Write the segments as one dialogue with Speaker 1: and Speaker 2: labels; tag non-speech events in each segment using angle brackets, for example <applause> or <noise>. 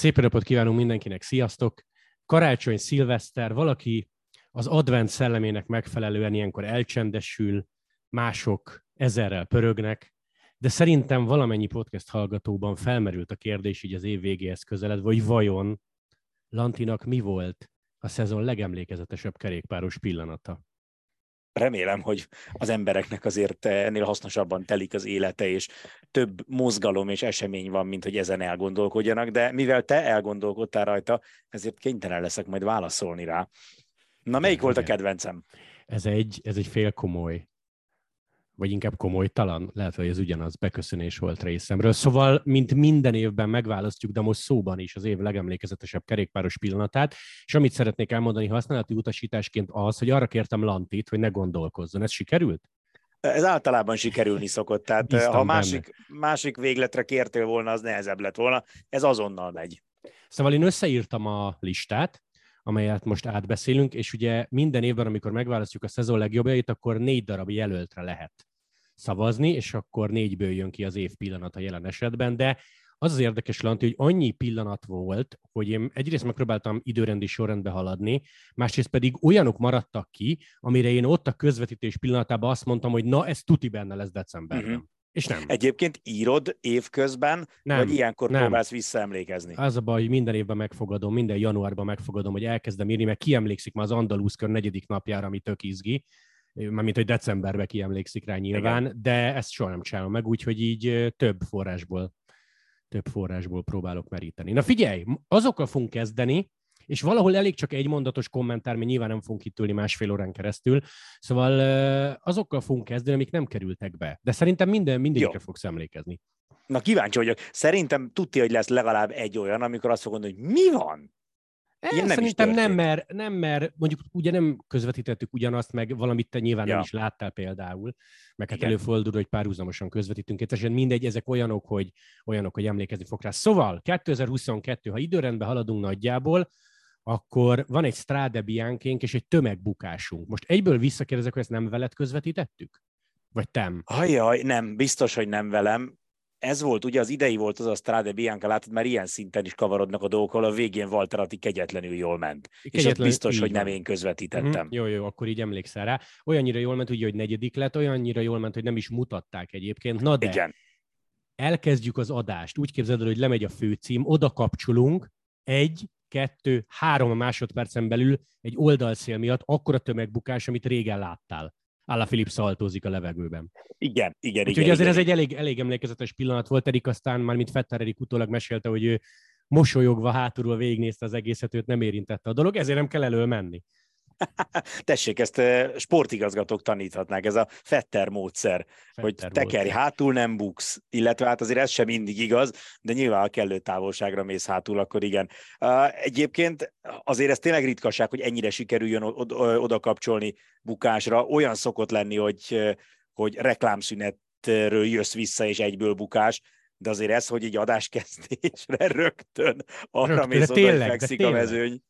Speaker 1: Szép napot kívánunk mindenkinek, sziasztok! Karácsony, szilveszter, valaki az advent szellemének megfelelően ilyenkor elcsendesül, mások ezerrel pörögnek, de szerintem valamennyi podcast hallgatóban felmerült a kérdés így az év végéhez közeled, hogy vajon Lantinak mi volt a szezon legemlékezetesebb kerékpáros pillanata?
Speaker 2: Remélem, hogy az embereknek azért ennél hasznosabban telik az élete, és több mozgalom és esemény van, mint hogy ezen elgondolkodjanak, de mivel te elgondolkodtál rajta, ezért kénytelen leszek majd válaszolni rá. Na, melyik volt a kedvencem?
Speaker 1: Ez egy, ez egy fél komoly vagy inkább komolytalan, lehet, hogy ez ugyanaz beköszönés volt részemről. Szóval, mint minden évben megválasztjuk, de most szóban is az év legemlékezetesebb kerékpáros pillanatát, és amit szeretnék elmondani használati utasításként az, hogy arra kértem Lantit, hogy ne gondolkozzon. Ez sikerült?
Speaker 2: Ez általában sikerülni szokott, tehát Biztam ha másik, másik végletre kértél volna, az nehezebb lett volna. Ez azonnal megy.
Speaker 1: Szóval én összeírtam a listát, amelyet most átbeszélünk, és ugye minden évben, amikor megválasztjuk a szezon legjobbjait, akkor négy darab jelöltre lehet szavazni, és akkor négyből jön ki az év pillanata jelen esetben, de az az érdekes, Lanti, hogy annyi pillanat volt, hogy én egyrészt megpróbáltam időrendi sorrendbe haladni, másrészt pedig olyanok maradtak ki, amire én ott a közvetítés pillanatában azt mondtam, hogy na, ez tuti benne lesz decemberben. Uh-huh. És nem.
Speaker 2: Egyébként írod évközben, nem, vagy ilyenkor nem. próbálsz visszaemlékezni?
Speaker 1: Az a baj, hogy minden évben megfogadom, minden januárban megfogadom, hogy elkezdem írni, mert kiemlékszik már az Andaluszkör negyedik napjára, ami tök izgi, mármint, hogy decemberben kiemlékszik rá nyilván, Igen. de ezt soha nem csinálom meg, úgyhogy így több forrásból, több forrásból próbálok meríteni. Na figyelj, azokkal fogunk kezdeni, és valahol elég csak egy mondatos kommentár, mert nyilván nem fogunk itt ülni másfél órán keresztül, szóval azokkal fogunk kezdeni, amik nem kerültek be. De szerintem minden, mindegyikre fogsz emlékezni.
Speaker 2: Na kíváncsi vagyok. Szerintem tudja, hogy lesz legalább egy olyan, amikor azt fogod hogy mi van?
Speaker 1: Ilyen nem Szerintem nem mert, nem, mert mondjuk ugye nem közvetítettük ugyanazt, meg valamit te nyilván ja. nem is láttál például, meg hát előfordul, hogy párhuzamosan közvetítünk. Egyszerűen mindegy, ezek olyanok, hogy, olyanok, hogy emlékezni fog rá. Szóval 2022, ha időrendben haladunk nagyjából, akkor van egy Strade Bianchénk és egy tömegbukásunk. Most egyből visszakérdezek, hogy ezt nem veled közvetítettük? Vagy tem?
Speaker 2: Ajaj, nem, biztos, hogy nem velem ez volt, ugye az idei volt az a Strade Bianca, látod, már ilyen szinten is kavarodnak a dolgok, ahol a végén Walter Atti kegyetlenül jól ment. Kegyetlen, és ott biztos, hogy nem én közvetítettem.
Speaker 1: Mm, jó, jó, akkor így emlékszel rá. Olyannyira jól ment, ugye, hogy negyedik lett, olyannyira jól ment, hogy nem is mutatták egyébként. Na de, Igen. elkezdjük az adást. Úgy képzeld el, hogy lemegy a főcím, oda kapcsolunk, egy, kettő, három másodpercen belül egy oldalszél miatt akkora tömegbukás, amit régen láttál. Álla Filip szaltózik a levegőben.
Speaker 2: Igen, igen,
Speaker 1: Úgyhogy
Speaker 2: igen.
Speaker 1: azért
Speaker 2: igen.
Speaker 1: ez egy elég, elég emlékezetes pillanat volt, Erik aztán már, mint Fetter Erik utólag mesélte, hogy ő mosolyogva hátulról végignézte az egészet, őt nem érintette a dolog, ezért nem kell elől menni. <laughs>
Speaker 2: Tessék, ezt sportigazgatók taníthatnák, ez a Fetter módszer, Fetter hogy tekerj, módszer. hátul nem buksz, illetve hát azért ez sem mindig igaz, de nyilván a kellő távolságra mész hátul, akkor igen. Egyébként azért ez tényleg ritkaság, hogy ennyire sikerüljön oda kapcsolni bukásra. Olyan szokott lenni, hogy, hogy reklámszünetről jössz vissza, és egyből bukás, de azért ez, hogy így adáskezdésre <laughs> rögtön arra rögtön, mész oda, hogy fekszik a mezőny.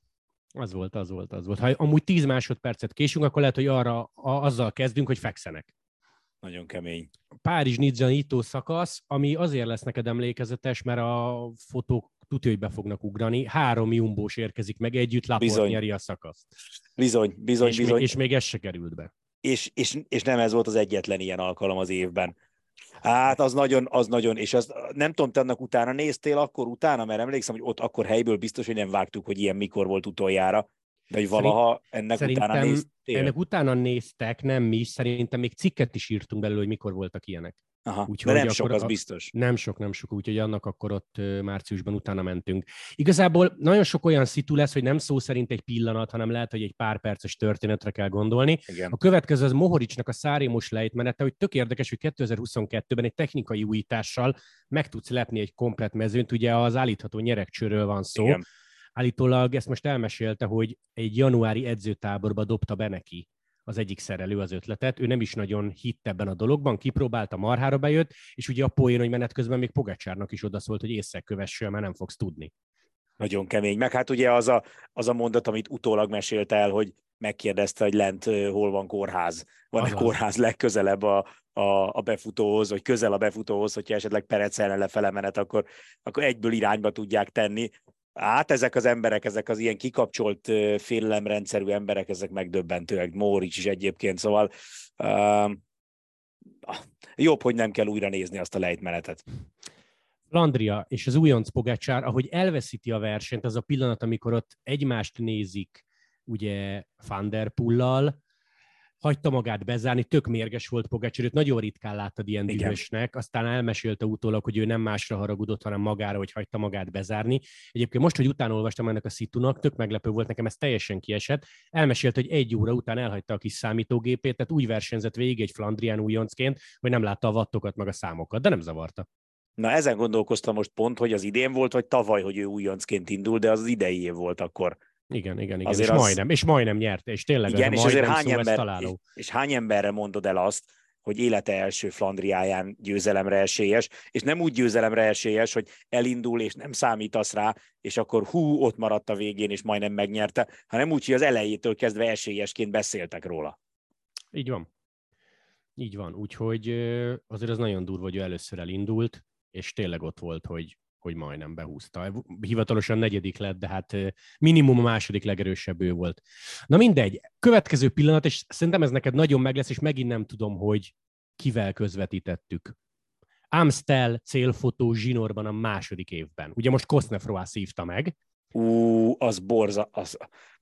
Speaker 1: Az volt, az volt, az volt. Ha amúgy 10 másodpercet késünk, akkor lehet, hogy arra a, azzal kezdünk, hogy fekszenek.
Speaker 2: Nagyon kemény.
Speaker 1: Párizs Nizza szakasz, ami azért lesz neked emlékezetes, mert a fotók tudja, hogy be fognak ugrani. Három jumbós érkezik meg együtt, Laport nyeri a szakaszt.
Speaker 2: Bizony, bizony,
Speaker 1: és
Speaker 2: bizony.
Speaker 1: Még, és még ez se került be.
Speaker 2: És, és, és nem ez volt az egyetlen ilyen alkalom az évben. Hát az nagyon, az nagyon, és az, nem tudom, te annak utána néztél akkor utána, mert emlékszem, hogy ott akkor helyből biztos, hogy nem vágtuk, hogy ilyen mikor volt utoljára, de hogy valaha ennek
Speaker 1: Szerintem
Speaker 2: utána néztél?
Speaker 1: Ennek utána néztek, nem mi szerintem még cikket is írtunk belőle, hogy mikor voltak ilyenek.
Speaker 2: Aha, Úgyhogy de nem sok, az biztos.
Speaker 1: Nem sok, nem sok, úgyhogy annak akkor ott márciusban utána mentünk. Igazából nagyon sok olyan szitu lesz, hogy nem szó szerint egy pillanat, hanem lehet, hogy egy pár perces történetre kell gondolni. Igen. A következő az Mohoricsnak a szárémos lejtmenete, hogy tök érdekes, hogy 2022-ben egy technikai újítással meg tudsz lepni egy komplet mezőnt, ugye az állítható nyerekcsőről van szó. Igen. Állítólag ezt most elmesélte, hogy egy januári edzőtáborba dobta be neki az egyik szerelő az ötletet, ő nem is nagyon hitt ebben a dologban, kipróbálta, marhára bejött, és ugye a poén, hogy menet közben még Pogacsárnak is odaszólt, hogy észre kövessél, mert nem fogsz tudni.
Speaker 2: Nagyon kemény. Meg hát ugye az a, az a mondat, amit utólag mesélt el, hogy megkérdezte, hogy lent hol van kórház. Van-e kórház legközelebb a, a, a befutóhoz, vagy közel a befutóhoz, hogyha esetleg perecelne lefele menet, akkor, akkor egyből irányba tudják tenni. Hát ezek az emberek, ezek az ilyen kikapcsolt félelemrendszerű emberek, ezek megdöbbentőek. Mórics is egyébként, szóval uh, jobb, hogy nem kell újra nézni azt a lejtmenetet.
Speaker 1: Flandria és az újonc Pogácsár, ahogy elveszíti a versenyt, az a pillanat, amikor ott egymást nézik, ugye Van der hagyta magát bezárni, tök mérges volt Pogácsár, őt nagyon ritkán láttad ilyen dühösnek, aztán elmesélte utólag, hogy ő nem másra haragudott, hanem magára, hogy hagyta magát bezárni. Egyébként most, hogy utána olvastam ennek a szitunak, tök meglepő volt nekem, ez teljesen kiesett. Elmesélte, hogy egy óra után elhagyta a kis számítógépét, tehát úgy versenyzett végig egy Flandrián újoncként, hogy nem látta a vattokat, meg a számokat, de nem zavarta.
Speaker 2: Na ezen gondolkoztam most pont, hogy az idén volt, vagy tavaly, hogy ő újoncként indul, de az, az idei év volt akkor.
Speaker 1: Igen, igen, igen. Azért és, az... majdnem, és majdnem nyerte, és tényleg
Speaker 2: igen, és azért hány, ember, találó. És, és hány emberre mondod el azt, hogy élete első Flandriáján győzelemre esélyes, és nem úgy győzelemre esélyes, hogy elindul, és nem számítasz rá, és akkor hú, ott maradt a végén, és majdnem megnyerte, hanem úgy, hogy az elejétől kezdve esélyesként beszéltek róla.
Speaker 1: Így van. Így van, úgyhogy azért az nagyon durva, hogy ő először elindult, és tényleg ott volt, hogy, hogy majdnem behúzta. Hivatalosan negyedik lett, de hát minimum a második legerősebb ő volt. Na mindegy, következő pillanat, és szerintem ez neked nagyon meg lesz, és megint nem tudom, hogy kivel közvetítettük. Amstel célfotó zsinórban a második évben. Ugye most Kosznefroá szívta meg.
Speaker 2: Ú, az borza, az,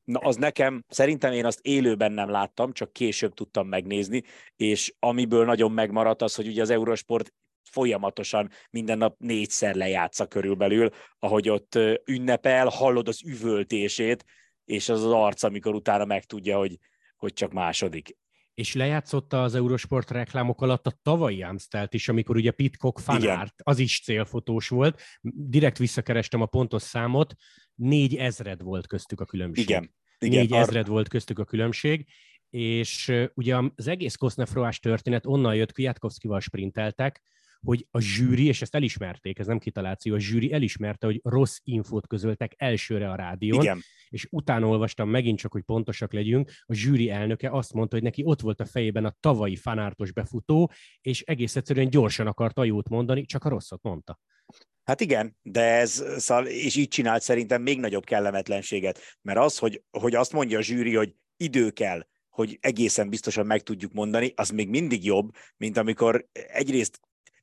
Speaker 2: Na, az nekem, szerintem én azt élőben nem láttam, csak később tudtam megnézni, és amiből nagyon megmaradt az, hogy ugye az Eurosport folyamatosan minden nap négyszer lejátsza körülbelül, ahogy ott ünnepel, hallod az üvöltését, és az az arc, amikor utána megtudja, hogy, hogy csak második.
Speaker 1: És lejátszotta az Eurosport reklámok alatt a tavalyi Amstelt is, amikor ugye Pitcock fanárt, az is célfotós volt. Direkt visszakerestem a pontos számot, négy ezred volt köztük a különbség.
Speaker 2: Igen. Igen,
Speaker 1: négy ar... ezred volt köztük a különbség, és ugye az egész Kosznefroás történet onnan jött, Kwiatkowskival sprinteltek, hogy a zsűri, és ezt elismerték, ez nem kitaláció, a zsűri elismerte, hogy rossz infót közöltek elsőre a rádión,
Speaker 2: Igen.
Speaker 1: és utána olvastam megint csak, hogy pontosak legyünk, a zsűri elnöke azt mondta, hogy neki ott volt a fejében a tavalyi fanártos befutó, és egész egyszerűen gyorsan akarta jót mondani, csak a rosszat mondta.
Speaker 2: Hát igen, de ez, szal, és így csinált szerintem még nagyobb kellemetlenséget, mert az, hogy, hogy azt mondja a zsűri, hogy idő kell, hogy egészen biztosan meg tudjuk mondani, az még mindig jobb, mint amikor egyrészt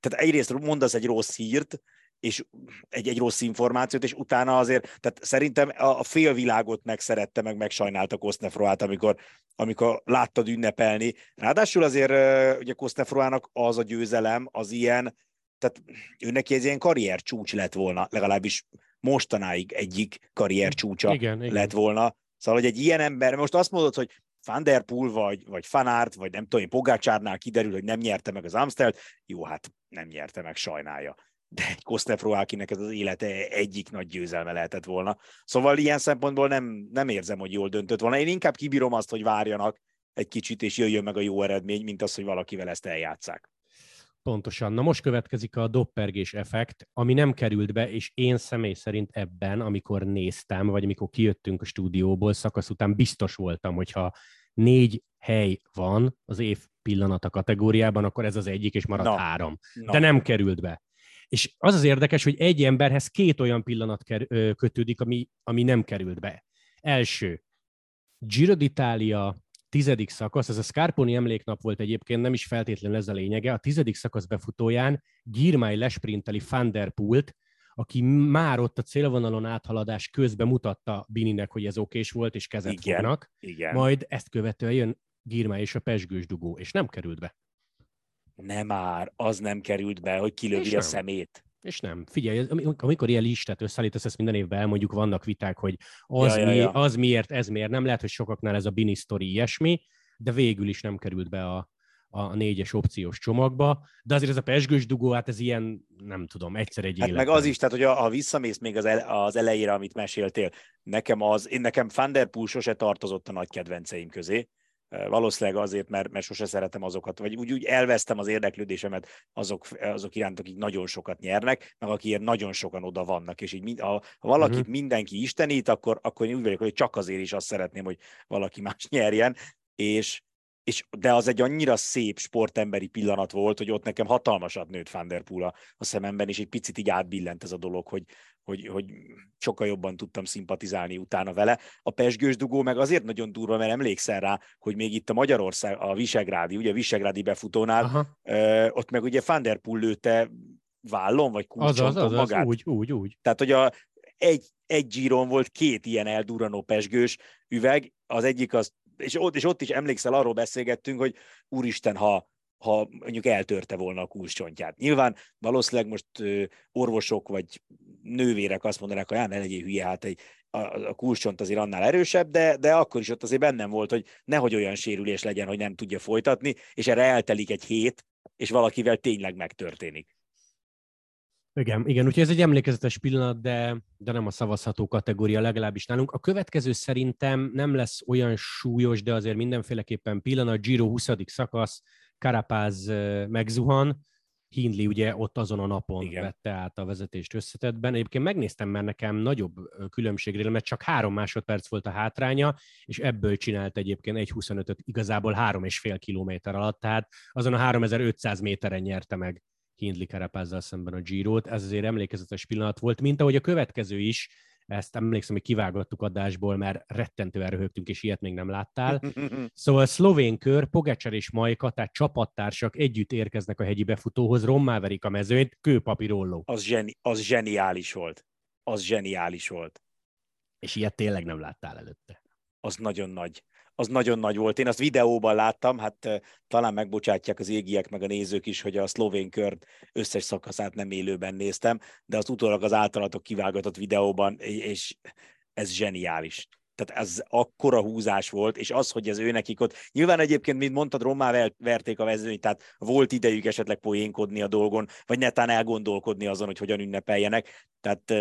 Speaker 2: tehát egyrészt mondasz egy rossz hírt, és egy, egy rossz információt, és utána azért, tehát szerintem a, a félvilágot megszerette, meg megsajnálta Kosznefroát, amikor, amikor láttad ünnepelni. Ráadásul azért ugye Kosznefroának az a győzelem, az ilyen, tehát ő neki ez ilyen karrier csúcs lett volna, legalábbis mostanáig egyik karrier csúcsa igen, lett igen. volna. Szóval, hogy egy ilyen ember, most azt mondod, hogy van vagy, vagy Fanart, vagy nem tudom, Pogácsárnál kiderül, hogy nem nyerte meg az Amstelt, jó, hát nem nyerte meg, sajnálja. De egy Kostefro, akinek ez az élete egyik nagy győzelme lehetett volna. Szóval ilyen szempontból nem, nem érzem, hogy jól döntött volna. Én inkább kibírom azt, hogy várjanak egy kicsit, és jöjjön meg a jó eredmény, mint az, hogy valakivel ezt eljátszák.
Speaker 1: Pontosan. Na most következik a doppergés effekt, ami nem került be, és én személy szerint ebben, amikor néztem, vagy amikor kijöttünk a stúdióból, szakasz után biztos voltam, hogyha négy hely van az év pillanata kategóriában, akkor ez az egyik, és marad no. három. No. De nem került be. És az az érdekes, hogy egy emberhez két olyan pillanat kötődik, ami, ami nem került be. Első, Giro d'Italia tizedik szakasz, ez a Scarponi emléknap volt egyébként, nem is feltétlenül ez a lényege, a tizedik szakasz befutóján Girmay lesprinteli Van der Pult, aki már ott a célvonalon áthaladás közben mutatta Bininek, hogy ez okés volt, és kezet igen, fognak.
Speaker 2: Igen.
Speaker 1: Majd ezt követően jön Girmay és a pesgős dugó, és nem került be.
Speaker 2: Nem már, az nem került be, hogy kilövi a szemét.
Speaker 1: És nem. Figyelj, amikor ilyen listát összeállítasz, ezt minden évben elmondjuk, vannak viták, hogy az, ja, mi, ja, az miért, ez miért. Nem lehet, hogy sokaknál ez a Bini story ilyesmi, de végül is nem került be a, a négyes opciós csomagba, de azért ez a pesgős dugó, hát ez ilyen, nem tudom, egyszer egy hát
Speaker 2: életben. meg az is, tehát hogy ha visszamész még az, ele, az elejére, amit meséltél, nekem az, én nekem Van der Poel sose tartozott a nagy kedvenceim közé, Valószínűleg azért, mert, mert sose szeretem azokat, vagy úgy, úgy elvesztem az érdeklődésemet azok, azok iránt, akik nagyon sokat nyernek, meg akik nagyon sokan oda vannak, és így mind, ha, ha valakit uh-huh. mindenki istenít, akkor, akkor én úgy vagyok, hogy csak azért is azt szeretném, hogy valaki más <laughs> nyerjen, és, és, de az egy annyira szép sportemberi pillanat volt, hogy ott nekem hatalmasat nőtt Van der Poel a, a szememben, és egy picit így átbillent ez a dolog, hogy, hogy, hogy sokkal jobban tudtam szimpatizálni utána vele. A pesgős dugó meg azért nagyon durva, mert emlékszel rá, hogy még itt a Magyarország, a Visegrádi, ugye a Visegrádi befutónál, Aha. ö, ott meg ugye Van der Poel lőtte vállon, vagy kulcson az, az, az, magát.
Speaker 1: Úgy, úgy, úgy.
Speaker 2: Tehát, hogy a, egy, egy gyíron volt két ilyen eldurranó pesgős üveg, az egyik az, és ott, és ott is emlékszel, arról beszélgettünk, hogy úristen, ha, ha mondjuk eltörte volna a kulcscsontját. Nyilván valószínűleg most orvosok vagy nővérek azt mondanák, hogy ne legyél hülye, hát egy, a, a kulcscsont azért annál erősebb, de, de akkor is ott azért bennem volt, hogy nehogy olyan sérülés legyen, hogy nem tudja folytatni, és erre eltelik egy hét, és valakivel tényleg megtörténik.
Speaker 1: Igen, igen, úgyhogy ez egy emlékezetes pillanat, de, de nem a szavazható kategória legalábbis nálunk. A következő szerintem nem lesz olyan súlyos, de azért mindenféleképpen pillanat. Giro 20. szakasz, Karapáz megzuhan, Hindley ugye ott azon a napon Igen. vette át a vezetést összetettben. Egyébként megnéztem, mert nekem nagyobb különbségre, mert csak három másodperc volt a hátránya, és ebből csinált egyébként egy 25-öt igazából három és fél kilométer alatt, tehát azon a 3500 méteren nyerte meg Hindley Karapázzal szemben a Girot. Ez azért emlékezetes pillanat volt, mint ahogy a következő is, ezt emlékszem, hogy kivágattuk adásból, mert rettentően röhögtünk, és ilyet még nem láttál. Szóval szlovén kör, Pogacsar és Majka, tehát csapattársak együtt érkeznek a hegyi befutóhoz, rommá verik a mezőnyt, kőpapírolló.
Speaker 2: Az, zseni, az zseniális volt. Az zseniális volt.
Speaker 1: És ilyet tényleg nem láttál előtte.
Speaker 2: Az nagyon nagy az nagyon nagy volt. Én azt videóban láttam, hát talán megbocsátják az égiek meg a nézők is, hogy a szlovén kör összes szakaszát nem élőben néztem, de az utólag az általatok kivágatott videóban, és ez zseniális. Tehát ez akkora húzás volt, és az, hogy ez ő nekik ott, nyilván egyébként, mint mondtad, rommá verték a vezőnyt, tehát volt idejük esetleg poénkodni a dolgon, vagy netán elgondolkodni azon, hogy hogyan ünnepeljenek. Tehát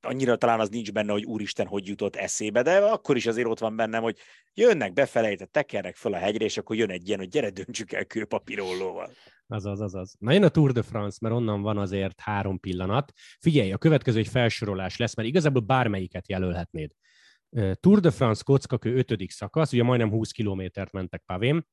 Speaker 2: annyira talán az nincs benne, hogy úristen, hogy jutott eszébe, de akkor is azért ott van bennem, hogy jönnek befelejtett, tekernek fel a hegyre, és akkor jön egy ilyen, hogy gyere, döntsük el kőpapírollóval.
Speaker 1: Azaz, azaz. Na jön a Tour de France, mert onnan van azért három pillanat. Figyelj, a következő egy felsorolás lesz, mert igazából bármelyiket jelölhetnéd. Tour de France kockakő 5. szakasz, ugye majdnem 20 kilométert mentek pavém,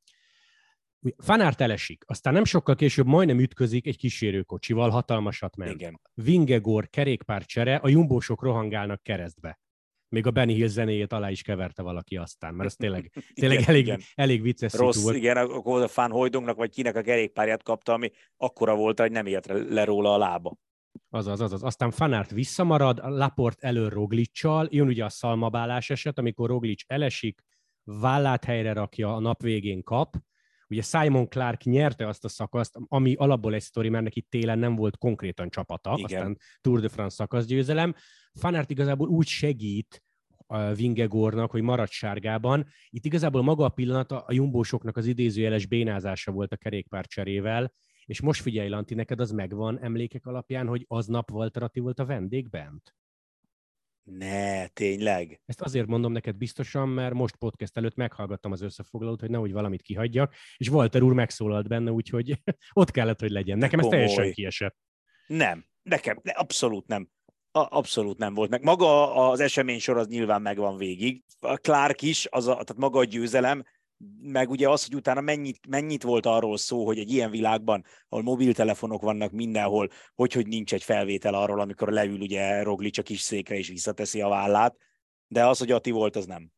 Speaker 1: Fanárt elesik, aztán nem sokkal később majdnem ütközik egy kísérőkocsival, hatalmasat ment. Igen. Vingegor kerékpárcsere, a jumbósok rohangálnak keresztbe. Még a Benny Hill zenéjét alá is keverte valaki aztán, mert ez tényleg, <laughs> tényleg igen, elég, igen. elég vicces
Speaker 2: Rossz, volt. igen, akkor a Fán Hojdongnak, vagy kinek a kerékpárját kapta, ami akkora volt, hogy nem ért le róla a lába.
Speaker 1: Azaz, azaz. Aztán Fanárt visszamarad, Laport elő Roglicsal, jön ugye a szalmabálás eset, amikor Roglic elesik, vállát helyre rakja, a nap végén kap, Ugye Simon Clark nyerte azt a szakaszt, ami alapból egy sztori, mert neki télen nem volt konkrétan csapata, Igen. aztán Tour de France szakaszgyőzelem. Fanart igazából úgy segít Vingegornak, hogy marad sárgában. Itt igazából maga a pillanat a jumbósoknak az idézőjeles bénázása volt a kerékpár cserével, és most figyelj, Lanti, neked az megvan emlékek alapján, hogy aznap Walter Atti volt a vendég bent?
Speaker 2: Ne, tényleg?
Speaker 1: Ezt azért mondom neked biztosan, mert most podcast előtt meghallgattam az összefoglalót, hogy nehogy valamit kihagyjak, és Walter úr megszólalt benne, úgyhogy <laughs> ott kellett, hogy legyen. Nekem ez teljesen kiesett.
Speaker 2: Nem, nekem ne, abszolút nem. A, abszolút nem volt meg. Maga az esemény sor az nyilván megvan végig. A Clark is, az a, tehát maga a győzelem, meg ugye az, hogy utána mennyit, mennyit volt arról szó, hogy egy ilyen világban, ahol mobiltelefonok vannak mindenhol, hogy, hogy nincs egy felvétel arról, amikor leül ugye Roglic a kis székre és visszateszi a vállát, de az, hogy Ati volt, az nem.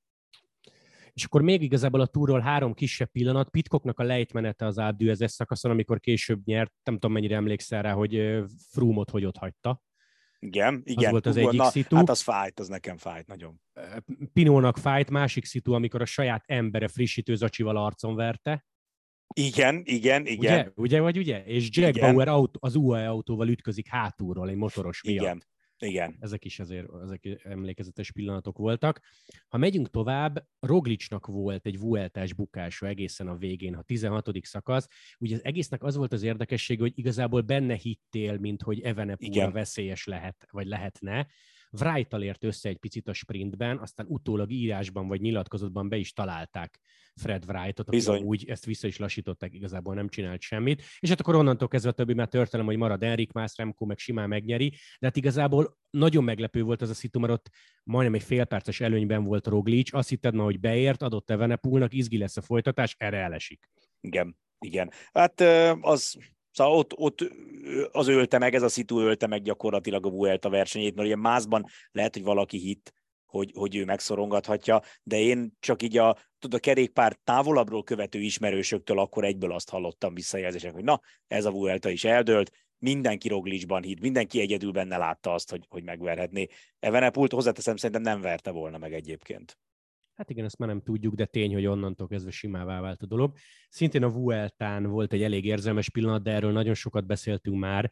Speaker 1: És akkor még igazából a túról három kisebb pillanat, Pitkoknak a lejtmenete az átdűezes szakaszon, amikor később nyert, nem tudom mennyire emlékszel rá, hogy Frumot hogy ott hagyta.
Speaker 2: Igen, igen. Az
Speaker 1: volt az egyik Na, szitu.
Speaker 2: Hát az fájt, az nekem fájt nagyon.
Speaker 1: Pinónak fájt, másik szitu, amikor a saját embere frissítő zacsival arcon verte.
Speaker 2: Igen, igen, igen.
Speaker 1: Ugye, ugye vagy ugye? És Jack igen. Bauer autó, az UAE autóval ütközik hátulról egy motoros miatt.
Speaker 2: Igen. Igen.
Speaker 1: Ezek is azért ezek emlékezetes pillanatok voltak. Ha megyünk tovább, Roglicsnak volt egy Vueltás bukása egészen a végén, a 16. szakasz. Ugye az egésznek az volt az érdekessége, hogy igazából benne hittél, mint hogy Evenepúra veszélyes lehet, vagy lehetne. Wright-tal ért össze egy picit a sprintben, aztán utólag írásban vagy nyilatkozatban be is találták Fred Wright-ot, Bizony. úgy ezt vissza is lassították, igazából nem csinált semmit, és hát akkor onnantól kezdve a többi már történelem, hogy marad Enrik Mász, Remco meg simán megnyeri, de hát igazából nagyon meglepő volt az a szitu, mert ott majdnem egy félperces előnyben volt Roglic, azt hitted ma, hogy beért, adott Evenepulnak, izgi lesz a folytatás, erre elesik.
Speaker 2: Igen, igen. Hát az Szóval ott, ott az ölte meg, ez a szitu ölte meg gyakorlatilag a Vuelta versenyét, mert ugye mászban lehet, hogy valaki hit, hogy, hogy ő megszorongathatja, de én csak így a, tud, a kerékpár távolabbról követő ismerősöktől akkor egyből azt hallottam visszajelzések, hogy na, ez a Vuelta is eldőlt, mindenki Roglicsban hit, mindenki egyedül benne látta azt, hogy, hogy megverhetné. Evenepult hozzáteszem, szerintem nem verte volna meg egyébként.
Speaker 1: Hát igen, ezt már nem tudjuk, de tény, hogy onnantól kezdve simává vált a dolog. Szintén a Vueltán volt egy elég érzelmes pillanat, de erről nagyon sokat beszéltünk már.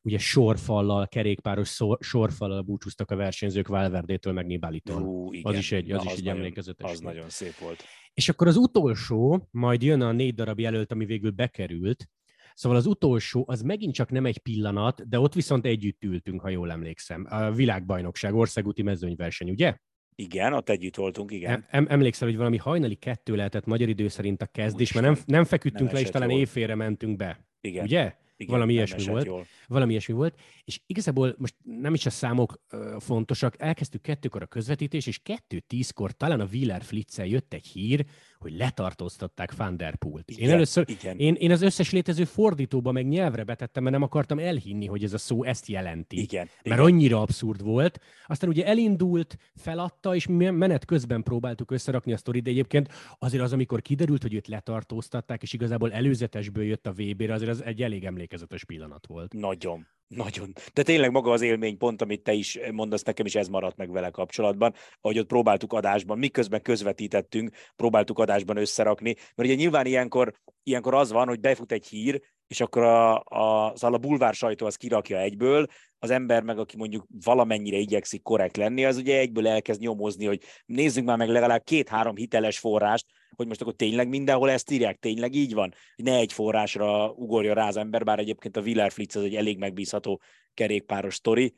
Speaker 1: Ugye sorfallal, kerékpáros sorfallal búcsúztak a versenyzők Valverdétől meg Nibalitól. Az is egy, az, az is egy nagyon, emlékezetes.
Speaker 2: Az nagyon szép volt.
Speaker 1: És akkor az utolsó, majd jön a négy darab jelölt, ami végül bekerült, Szóval az utolsó, az megint csak nem egy pillanat, de ott viszont együtt ültünk, ha jól emlékszem. A világbajnokság, országúti mezőnyverseny, ugye?
Speaker 2: Igen, ott együtt voltunk, igen.
Speaker 1: Em, emlékszel, hogy valami hajnali kettő lehetett magyar idő szerint a kezdés, mert nem, nem feküdtünk nem le, és talán jól. éjfélre mentünk be. Igen. Ugye? Igen, valami ilyesmi volt. Jól. Valami ilyesmi volt. És igazából most nem is a számok uh, fontosak, elkezdtük kettőkor a közvetítés, és kettő tízkor talán a Wheeler Flitzel jött egy hír, hogy letartóztatták Van der Poelt. Igen, én először, igen. Én, én az összes létező fordítóba meg nyelvre betettem, mert nem akartam elhinni, hogy ez a szó ezt jelenti.
Speaker 2: Igen,
Speaker 1: mert igen. annyira abszurd volt. Aztán ugye elindult, feladta, és mi menet közben próbáltuk összerakni a sztorit, de egyébként azért az, amikor kiderült, hogy őt letartóztatták, és igazából előzetesből jött a VB-re, azért az egy elég emlékezetes pillanat volt.
Speaker 2: Nagyon. Nagyon. De tényleg maga az élmény pont, amit te is mondasz, nekem is ez maradt meg vele kapcsolatban, ahogy ott próbáltuk adásban, miközben közvetítettünk, próbáltuk adásban összerakni, mert ugye nyilván ilyenkor, ilyenkor az van, hogy befut egy hír, és akkor a, a, szóval a bulvár sajtó az kirakja egyből, az ember meg, aki mondjuk valamennyire igyekszik korrekt lenni, az ugye egyből elkezd nyomozni, hogy nézzünk már meg legalább két-három hiteles forrást, hogy most akkor tényleg mindenhol ezt írják, tényleg így van, hogy ne egy forrásra ugorja rá az ember, bár egyébként a Willer Flitz az egy elég megbízható kerékpáros sztori,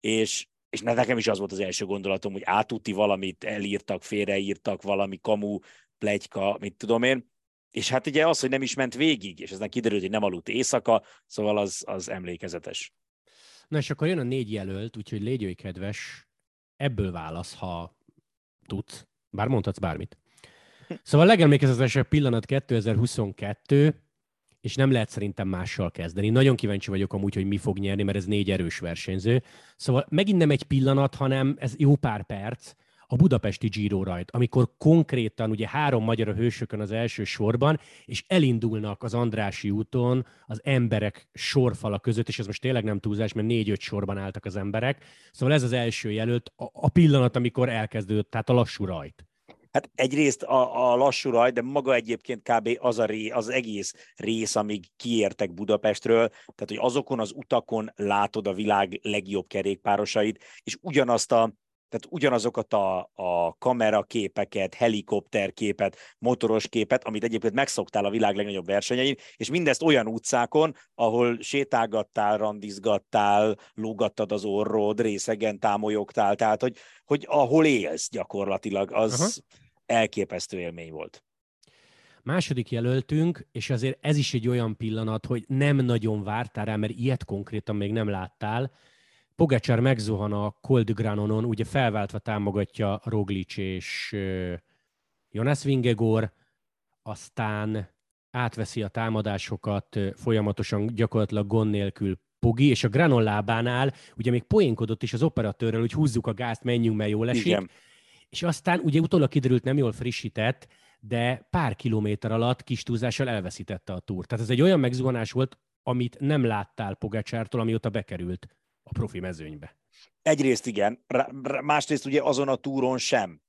Speaker 2: és, és nekem is az volt az első gondolatom, hogy átuti valamit elírtak, félreírtak, valami kamu, plegyka, mit tudom én, és hát ugye az, hogy nem is ment végig, és eznek kiderült, hogy nem aludt éjszaka, szóval az, az emlékezetes.
Speaker 1: Na és akkor jön a négy jelölt, úgyhogy légy kedves, ebből válasz, ha tudsz, bár mondhatsz bármit. <laughs> Szóval a legemlékezetesebb pillanat 2022, és nem lehet szerintem mással kezdeni. Nagyon kíváncsi vagyok amúgy, hogy mi fog nyerni, mert ez négy erős versenyző. Szóval megint nem egy pillanat, hanem ez jó pár perc, a budapesti Giro rajt, amikor konkrétan ugye három magyar a hősökön az első sorban, és elindulnak az Andrási úton az emberek sorfala között, és ez most tényleg nem túlzás, mert négy-öt sorban álltak az emberek. Szóval ez az első jelölt, a, pillanat, amikor elkezdődött, tehát a lassú rajt.
Speaker 2: Hát egyrészt a, a lassú raj, de maga egyébként kb. az a ré, az egész rész, amíg kiértek Budapestről, tehát hogy azokon az utakon látod a világ legjobb kerékpárosait, és ugyanazt a tehát ugyanazokat a, a kameraképeket, helikopterképet, motoros képet, amit egyébként megszoktál a világ legnagyobb versenyein, és mindezt olyan utcákon, ahol sétálgattál, randizgattál, lógattad az orrod, részegen támolyogtál, tehát hogy, hogy ahol élsz gyakorlatilag, az Aha. elképesztő élmény volt.
Speaker 1: Második jelöltünk, és azért ez is egy olyan pillanat, hogy nem nagyon vártál rá, mert ilyet konkrétan még nem láttál, Pogacsár megzuhan a Cold Granonon, ugye felváltva támogatja Roglic és Jonas Vingegor, aztán átveszi a támadásokat folyamatosan gyakorlatilag gond nélkül Pogi, és a Granon lábánál ugye még poénkodott is az operatőrrel, hogy húzzuk a gázt, menjünk, mert jól esik. Igen. És aztán ugye utólag kiderült, nem jól frissített, de pár kilométer alatt kis túlzással elveszítette a túrt. Tehát ez egy olyan megzuhanás volt, amit nem láttál Pogacsártól, amióta bekerült a profi mezőnybe.
Speaker 2: Egyrészt igen, másrészt ugye azon a túron sem.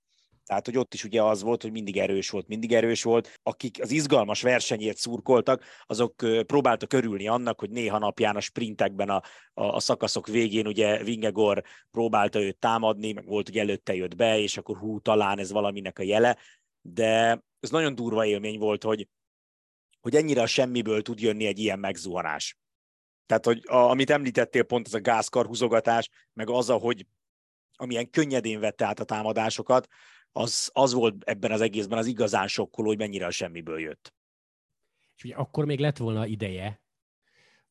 Speaker 2: Tehát, hogy ott is ugye az volt, hogy mindig erős volt, mindig erős volt. Akik az izgalmas versenyért szurkoltak, azok próbáltak örülni annak, hogy néha napján a sprintekben a, a, a szakaszok végén ugye Vingegor próbálta őt támadni, meg volt, hogy előtte jött be, és akkor hú, talán ez valaminek a jele, de ez nagyon durva élmény volt, hogy, hogy ennyire a semmiből tud jönni egy ilyen megzuhanás. Tehát, hogy a, amit említettél pont, ez a gázkar húzogatás, meg az, hogy amilyen könnyedén vette át a támadásokat, az, az volt ebben az egészben az igazán sokkoló, hogy mennyire a semmiből jött.
Speaker 1: És ugye akkor még lett volna ideje,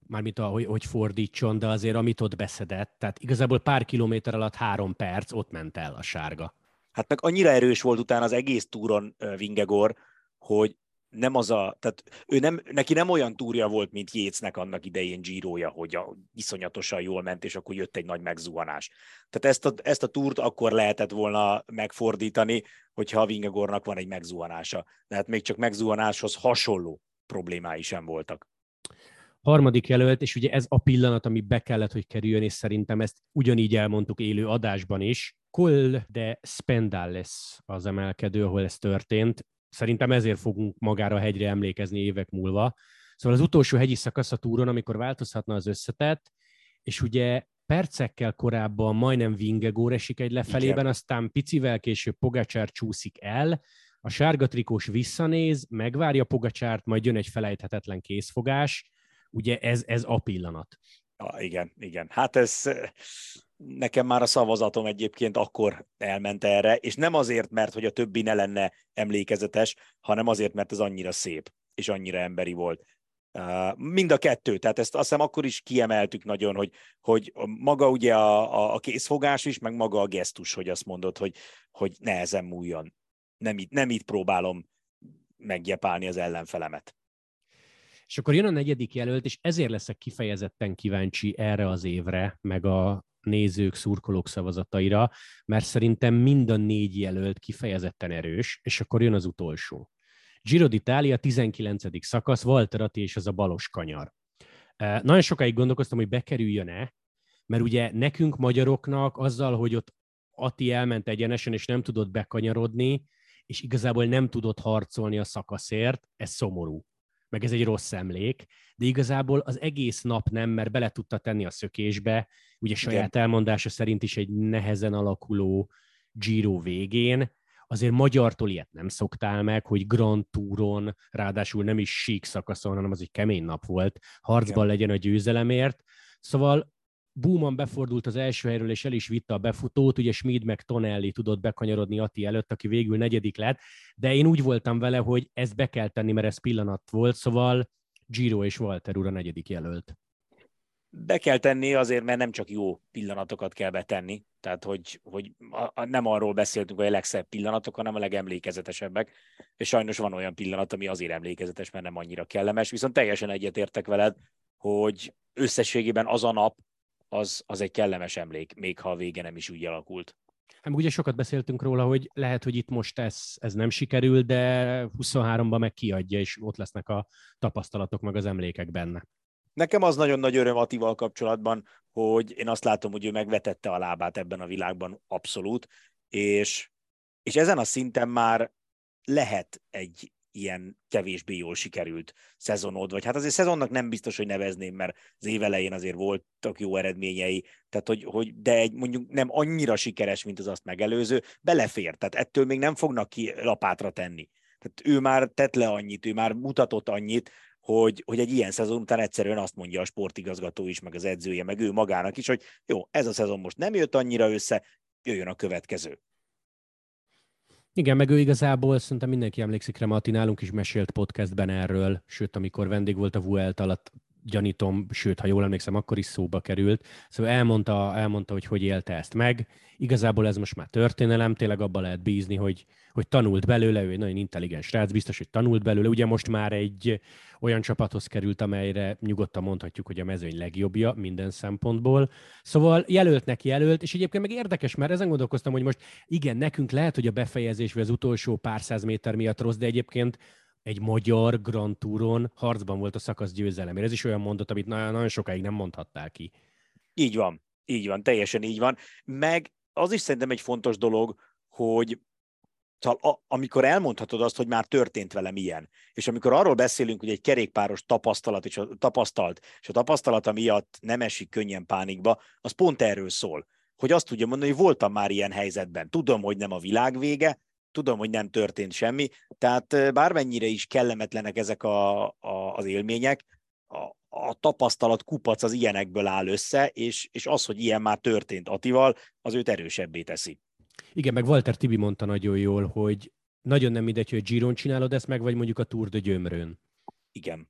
Speaker 1: mármint a, hogy, hogy fordítson, de azért amit ott beszedett, tehát igazából pár kilométer alatt három perc, ott ment el a sárga.
Speaker 2: Hát meg annyira erős volt utána az egész túron Vingegor, hogy nem az a, tehát ő nem, neki nem olyan túrja volt, mint Jécnek annak idején Giroja, hogy a, iszonyatosan jól ment, és akkor jött egy nagy megzuhanás. Tehát ezt a, ezt a túrt akkor lehetett volna megfordítani, hogyha a Vingegornak van egy megzuhanása. De hát még csak megzuhanáshoz hasonló problémái sem voltak.
Speaker 1: Harmadik jelölt, és ugye ez a pillanat, ami be kellett, hogy kerüljön, és szerintem ezt ugyanígy elmondtuk élő adásban is. Col de Spendales az emelkedő, ahol ez történt. Szerintem ezért fogunk magára a hegyre emlékezni évek múlva. Szóval az utolsó hegyi szakasz a túron, amikor változhatna az összetett, és ugye percekkel korábban majdnem Vingegór esik egy lefelében, Igen. aztán picivel később Pogacsár csúszik el, a sárga trikós visszanéz, megvárja Pogacsárt, majd jön egy felejthetetlen készfogás. Ugye ez, ez a pillanat.
Speaker 2: Ja, igen, igen. Hát ez nekem már a szavazatom egyébként akkor elment erre, és nem azért, mert hogy a többi ne lenne emlékezetes, hanem azért, mert ez annyira szép, és annyira emberi volt. Mind a kettő, tehát ezt azt hiszem akkor is kiemeltük nagyon, hogy, hogy maga ugye a, a, a készfogás is, meg maga a gesztus, hogy azt mondod, hogy, hogy nehezen múljon. Nem itt, nem itt próbálom meggyepálni az ellenfelemet.
Speaker 1: És akkor jön a negyedik jelölt, és ezért leszek kifejezetten kíváncsi erre az évre, meg a nézők, szurkolók szavazataira, mert szerintem mind a négy jelölt kifejezetten erős, és akkor jön az utolsó. Giro d'Italia 19. szakasz, Walter Atti és az a balos kanyar. Nagyon sokáig gondolkoztam, hogy bekerüljön-e, mert ugye nekünk magyaroknak azzal, hogy ott Ati elment egyenesen, és nem tudott bekanyarodni, és igazából nem tudott harcolni a szakaszért, ez szomorú meg ez egy rossz emlék, de igazából az egész nap nem, mert bele tudta tenni a szökésbe, ugye saját Igen. elmondása szerint is egy nehezen alakuló Giro végén, azért magyartól ilyet nem szoktál meg, hogy Grand Touron, ráadásul nem is sík szakaszon, hanem az egy kemény nap volt, harcban Igen. legyen a győzelemért. Szóval Búman befordult az első helyről, és el is vitte a befutót, ugye Schmid meg Tonelli tudott bekanyarodni Ati előtt, aki végül negyedik lett, de én úgy voltam vele, hogy ezt be kell tenni, mert ez pillanat volt, szóval Giro és Walter úr a negyedik jelölt.
Speaker 2: Be kell tenni azért, mert nem csak jó pillanatokat kell betenni, tehát hogy, hogy a, a, nem arról beszéltünk, hogy a legszebb pillanatok, hanem a legemlékezetesebbek, és sajnos van olyan pillanat, ami azért emlékezetes, mert nem annyira kellemes, viszont teljesen egyetértek veled, hogy összességében az a nap, az, az egy kellemes emlék, még ha a vége nem is úgy alakult.
Speaker 1: Hát ugye sokat beszéltünk róla, hogy lehet, hogy itt most ez, ez nem sikerül, de 23-ban meg kiadja, és ott lesznek a tapasztalatok, meg az emlékek benne.
Speaker 2: Nekem az nagyon nagy öröm Atival kapcsolatban, hogy én azt látom, hogy ő megvetette a lábát ebben a világban abszolút, és, és ezen a szinten már lehet egy ilyen kevésbé jól sikerült szezonod, vagy hát azért szezonnak nem biztos, hogy nevezném, mert az év elején azért voltak jó eredményei, tehát hogy, hogy de egy mondjuk nem annyira sikeres, mint az azt megelőző, belefér, tehát ettől még nem fognak ki lapátra tenni. Tehát ő már tett le annyit, ő már mutatott annyit, hogy, hogy egy ilyen szezon után egyszerűen azt mondja a sportigazgató is, meg az edzője, meg ő magának is, hogy jó, ez a szezon most nem jött annyira össze, jöjjön a következő.
Speaker 1: Igen, meg ő igazából szerintem mindenki emlékszik rá, Mati nálunk is mesélt podcastben erről, sőt, amikor vendég volt a Vuelt alatt, gyanítom, sőt, ha jól emlékszem, akkor is szóba került. Szóval elmondta, elmondta hogy hogy élte ezt meg. Igazából ez most már történelem, tényleg abban lehet bízni, hogy, hogy tanult belőle, ő egy nagyon intelligens srác, biztos, hogy tanult belőle. Ugye most már egy olyan csapathoz került, amelyre nyugodtan mondhatjuk, hogy a mezőny legjobbja minden szempontból. Szóval jelölt neki jelölt, és egyébként meg érdekes, mert ezen gondolkoztam, hogy most igen, nekünk lehet, hogy a befejezés vagy az utolsó pár száz méter miatt rossz, de egyébként egy magyar Grand Touron harcban volt a szakasz győzelemért. Ez is olyan mondat, amit nagyon, nagyon sokáig nem mondhatták ki.
Speaker 2: Így van, így van, teljesen így van. Meg az is szerintem egy fontos dolog, hogy Szóval amikor elmondhatod azt, hogy már történt velem ilyen, és amikor arról beszélünk, hogy egy kerékpáros tapasztalat és a, tapasztalt, és a tapasztalata miatt nem esik könnyen pánikba, az pont erről szól. Hogy azt tudja mondani, hogy voltam már ilyen helyzetben. Tudom, hogy nem a világ vége, tudom, hogy nem történt semmi, tehát bármennyire is kellemetlenek ezek a, a, az élmények, a, a tapasztalat kupac az ilyenekből áll össze, és, és az, hogy ilyen már történt Atival, az őt erősebbé teszi.
Speaker 1: Igen, meg Walter Tibi mondta nagyon jól, hogy nagyon nem mindegy, hogy Giron csinálod ezt meg, vagy mondjuk a Tour de Gyömrőn.
Speaker 2: Igen.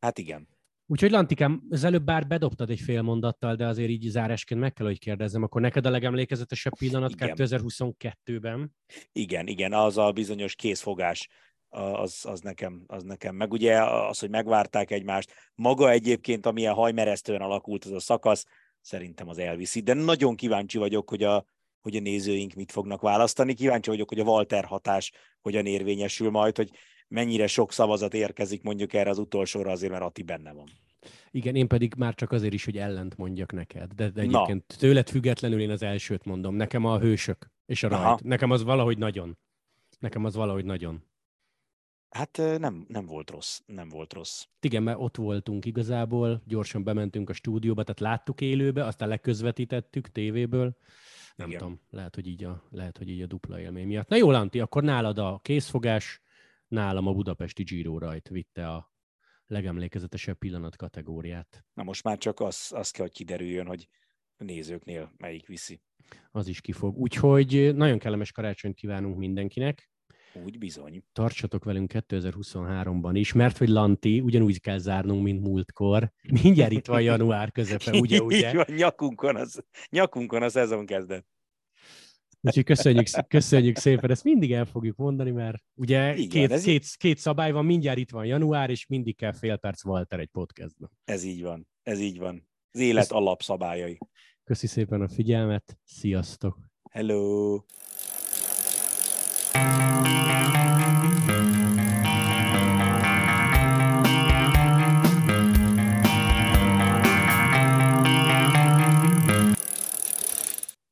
Speaker 2: Hát igen.
Speaker 1: Úgyhogy Lantikám, az előbb bár bedobtad egy fél mondattal, de azért így zárásként meg kell, hogy kérdezzem, akkor neked a legemlékezetesebb pillanat igen. 2022-ben?
Speaker 2: Igen, igen, az a bizonyos készfogás az, az, nekem, az nekem. Meg ugye az, hogy megvárták egymást, maga egyébként, amilyen hajmeresztően alakult az a szakasz, szerintem az elviszi. De nagyon kíváncsi vagyok, hogy a, hogy a nézőink mit fognak választani. Kíváncsi vagyok, hogy a Walter hatás hogyan érvényesül majd, hogy mennyire sok szavazat érkezik mondjuk erre az utolsóra, azért mert Ati benne van.
Speaker 1: Igen, én pedig már csak azért is, hogy ellent mondjak neked. De, de egyébként Na. tőled függetlenül én az elsőt mondom. Nekem a hősök és a rajt. Aha. Nekem az valahogy nagyon. Nekem az valahogy nagyon.
Speaker 2: Hát nem, nem volt rossz, nem volt rossz.
Speaker 1: Igen, mert ott voltunk igazából, gyorsan bementünk a stúdióba, tehát láttuk élőbe, aztán leközvetítettük tévéből. Nem Igen. tudom, lehet hogy, így a, lehet, hogy így a dupla élmény miatt. Na jó, Lanti, akkor nálad a készfogás, nálam a budapesti Giro rajt vitte a legemlékezetesebb pillanat kategóriát.
Speaker 2: Na most már csak az, az kell, hogy kiderüljön, hogy a nézőknél melyik viszi.
Speaker 1: Az is kifog. Úgyhogy nagyon kellemes karácsonyt kívánunk mindenkinek.
Speaker 2: Úgy bizony.
Speaker 1: Tartsatok velünk 2023-ban is, mert hogy Lanti, ugyanúgy kell zárnunk, mint múltkor. Mindjárt itt van január közepe, ugye? <laughs> ugye?
Speaker 2: Így van, nyakunkon, az, nyakunkon a szezon kezdet.
Speaker 1: Úgyhogy köszönjük, köszönjük szépen, ezt mindig el fogjuk mondani, mert ugye Igen, két, két, két, két szabály van, mindjárt itt van január, és mindig kell fél perc Walter egy podcastban.
Speaker 2: Ez így van, ez így van. Az élet Kösz... alapszabályai.
Speaker 1: Köszi szépen a figyelmet, sziasztok!
Speaker 2: Hello!